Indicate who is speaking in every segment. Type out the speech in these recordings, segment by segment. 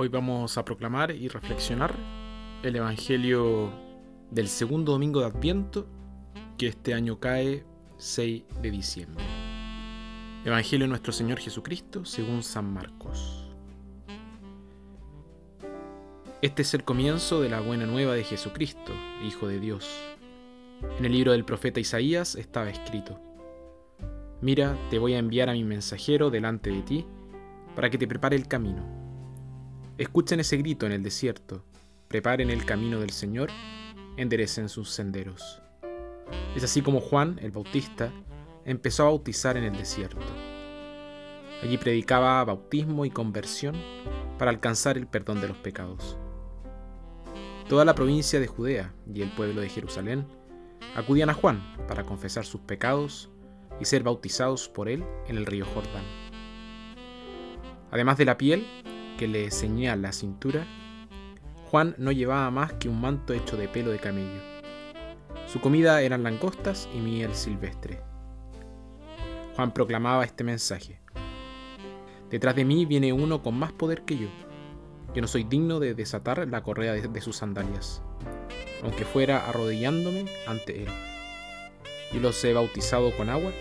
Speaker 1: Hoy vamos a proclamar y reflexionar el Evangelio del segundo domingo de Adviento, que este año cae 6 de diciembre. Evangelio de nuestro Señor Jesucristo según San Marcos. Este es el comienzo de la buena nueva de Jesucristo, Hijo de Dios. En el libro del profeta Isaías estaba escrito, Mira, te voy a enviar a mi mensajero delante de ti, para que te prepare el camino Escuchen ese grito en el desierto, preparen el camino del Señor, enderecen sus senderos. Es así como Juan, el Bautista, empezó a bautizar en el desierto. Allí predicaba bautismo y conversión para alcanzar el perdón de los pecados. Toda la provincia de Judea y el pueblo de Jerusalén acudían a Juan para confesar sus pecados y ser bautizados por él en el río Jordán. Además de la piel, que le ceñía la cintura, Juan no llevaba más que un manto hecho de pelo de camello. Su comida eran langostas y miel silvestre. Juan proclamaba este mensaje. Detrás de mí viene uno con más poder que yo. Yo no soy digno de desatar la correa de, sus sandalias, aunque fuera arrodillándome ante él. Yo los he bautizado con agua,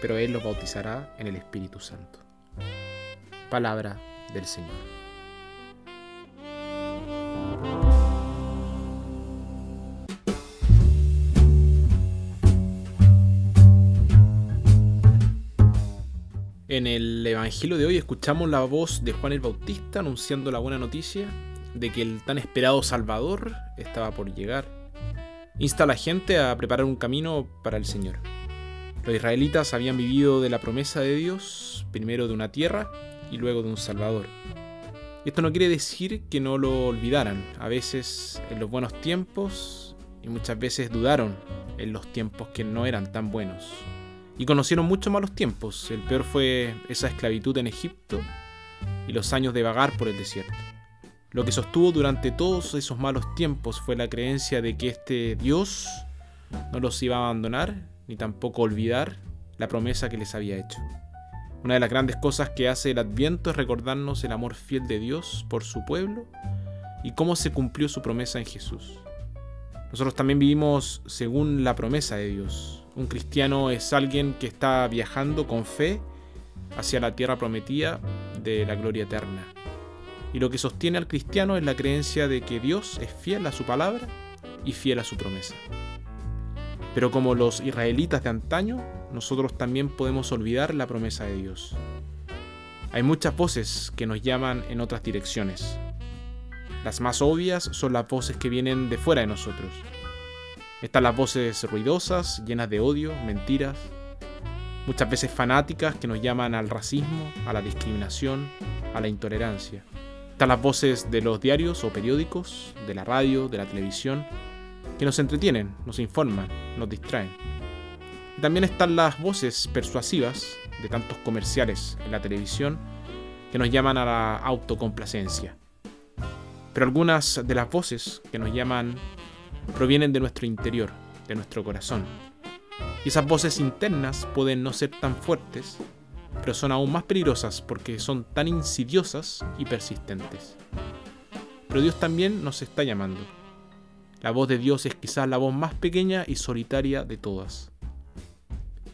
Speaker 1: pero él los bautizará en el Espíritu Santo. Palabra del Señor. En el Evangelio de hoy escuchamos la voz de Juan el Bautista anunciando la buena noticia de que el tan esperado Salvador estaba por llegar. Insta a la gente a preparar un camino para el Señor. Los israelitas habían vivido de la promesa de Dios, primero de una tierra y luego de un Salvador. Esto no quiere decir que no lo olvidaran. A veces en los buenos tiempos y muchas veces dudaron en los tiempos que no eran tan buenos. Y conocieron muchos malos tiempos. El peor fue esa esclavitud en Egipto y los años de vagar por el desierto. Lo que sostuvo durante todos esos malos tiempos fue la creencia de que este Dios no los iba a abandonar ni tampoco olvidar la promesa que les había hecho. Una de las grandes cosas que hace el Adviento es recordarnos el amor fiel de Dios por su pueblo y cómo se cumplió su promesa en Jesús. Nosotros también vivimos según la promesa de Dios. Un cristiano es alguien que está viajando con fe hacia la tierra prometida de la gloria eterna. Y lo que sostiene al cristiano es la creencia de que Dios es fiel a su palabra y fiel a su promesa. Pero como los israelitas de antaño, nosotros también podemos olvidar la promesa de Dios. Hay muchas voces que nos llaman en otras direcciones. Las más obvias son las voces que vienen de fuera de nosotros. Están las voces ruidosas, llenas de odio, mentiras, muchas veces fanáticas que nos llaman al racismo, a la discriminación, a la intolerancia. Están las voces de los diarios o periódicos, de la radio, de la televisión, que nos entretienen, nos informan, nos distraen. También están las voces persuasivas de tantos comerciales en la televisión que nos llaman a la autocomplacencia. Pero algunas de las voces que nos llaman provienen de nuestro interior, de nuestro corazón. Y esas voces internas pueden no ser tan fuertes, pero son aún más peligrosas porque son tan insidiosas y persistentes. Pero Dios también nos está llamando la voz de Dios es quizás la voz más pequeña y solitaria de todas.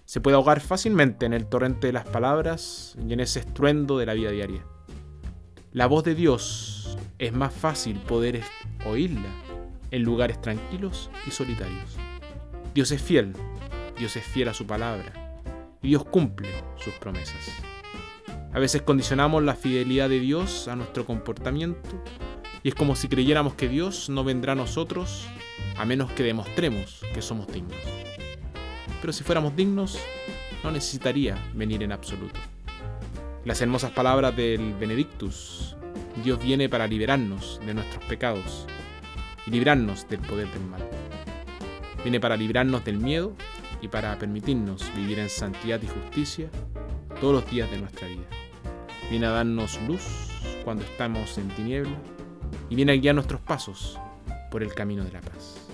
Speaker 1: Se puede ahogar fácilmente en el torrente de las palabras y en ese estruendo de la vida diaria. La voz de Dios es más fácil poder oírla en lugares tranquilos y solitarios. Dios es fiel, Dios es fiel a su palabra y Dios cumple sus promesas. A veces condicionamos la fidelidad de Dios a nuestro comportamiento y es como si creyéramos que Dios no vendrá a nosotros a menos que demostremos que somos dignos. Pero si fuéramos dignos, no necesitaría venir en absoluto. Las hermosas palabras del Benedictus, Dios viene para liberarnos de nuestros pecados y librarnos del poder del mal. Viene para librarnos del miedo y para permitirnos vivir en santidad y justicia todos los días de nuestra vida. Viene a darnos luz cuando estamos en tiniebla y viene a guiar nuestros pasos por el camino de la paz.